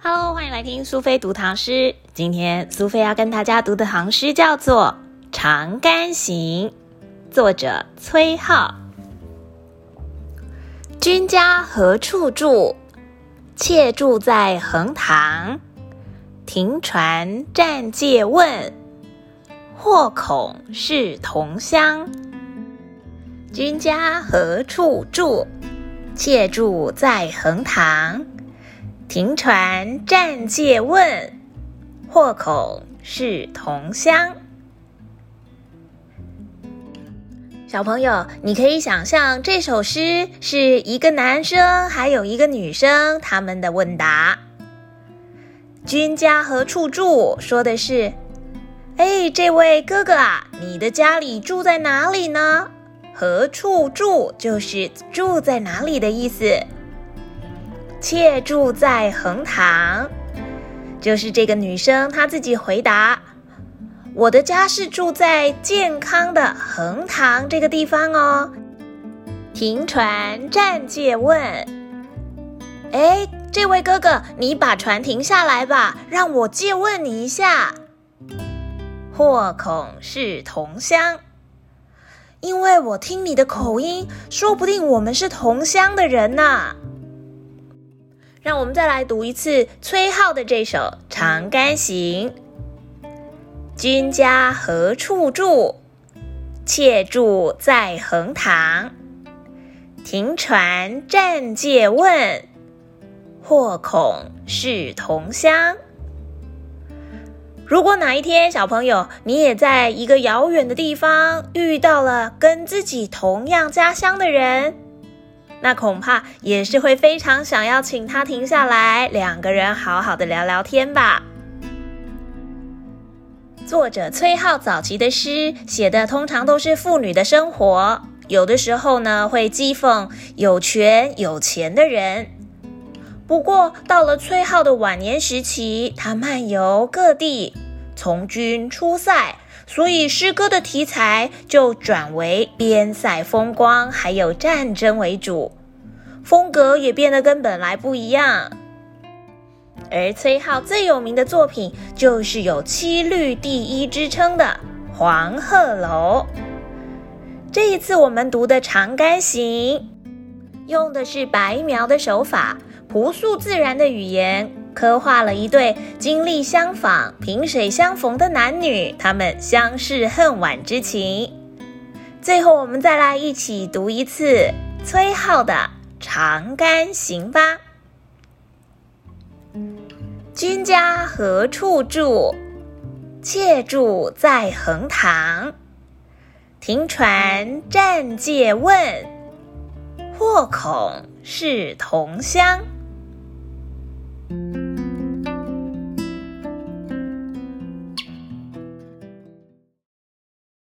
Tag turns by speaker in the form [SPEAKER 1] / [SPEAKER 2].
[SPEAKER 1] 哈喽欢迎来听苏菲读唐诗。今天苏菲要跟大家读的唐诗叫做《长干行》，作者崔颢。君家何处住？妾住在横塘。停船暂借问，或恐是同乡。君家何处住？妾住在横塘。停船暂借问，或恐是同乡。小朋友，你可以想象这首诗是一个男生还有一个女生他们的问答。君家何处住？说的是，哎，这位哥哥啊，你的家里住在哪里呢？何处住？就是住在哪里的意思。妾住在横塘，就是这个女生她自己回答：“我的家是住在健康的横塘这个地方哦。”停船暂借问：“哎，这位哥哥，你把船停下来吧，让我借问你一下。”或恐是同乡，因为我听你的口音，说不定我们是同乡的人呢。让我们再来读一次崔颢的这首《长干行》。君家何处住？妾住在横塘。停船暂借问，或恐是同乡。如果哪一天小朋友你也在一个遥远的地方遇到了跟自己同样家乡的人，那恐怕也是会非常想要请他停下来，两个人好好的聊聊天吧。作者崔颢早期的诗写的通常都是妇女的生活，有的时候呢会讥讽有权有钱的人。不过到了崔颢的晚年时期，他漫游各地，从军出塞。所以诗歌的题材就转为边塞风光，还有战争为主，风格也变得跟本来不一样。而崔颢最有名的作品就是有“七律第一”之称的《黄鹤楼》。这一次我们读的《长干行》，用的是白描的手法，朴素自然的语言。刻画了一对经历相仿、萍水相逢的男女，他们相视恨晚之情。最后，我们再来一起读一次崔颢的《长干行》吧。君家何处住？妾住在横塘。停船暂借问，或恐是同乡。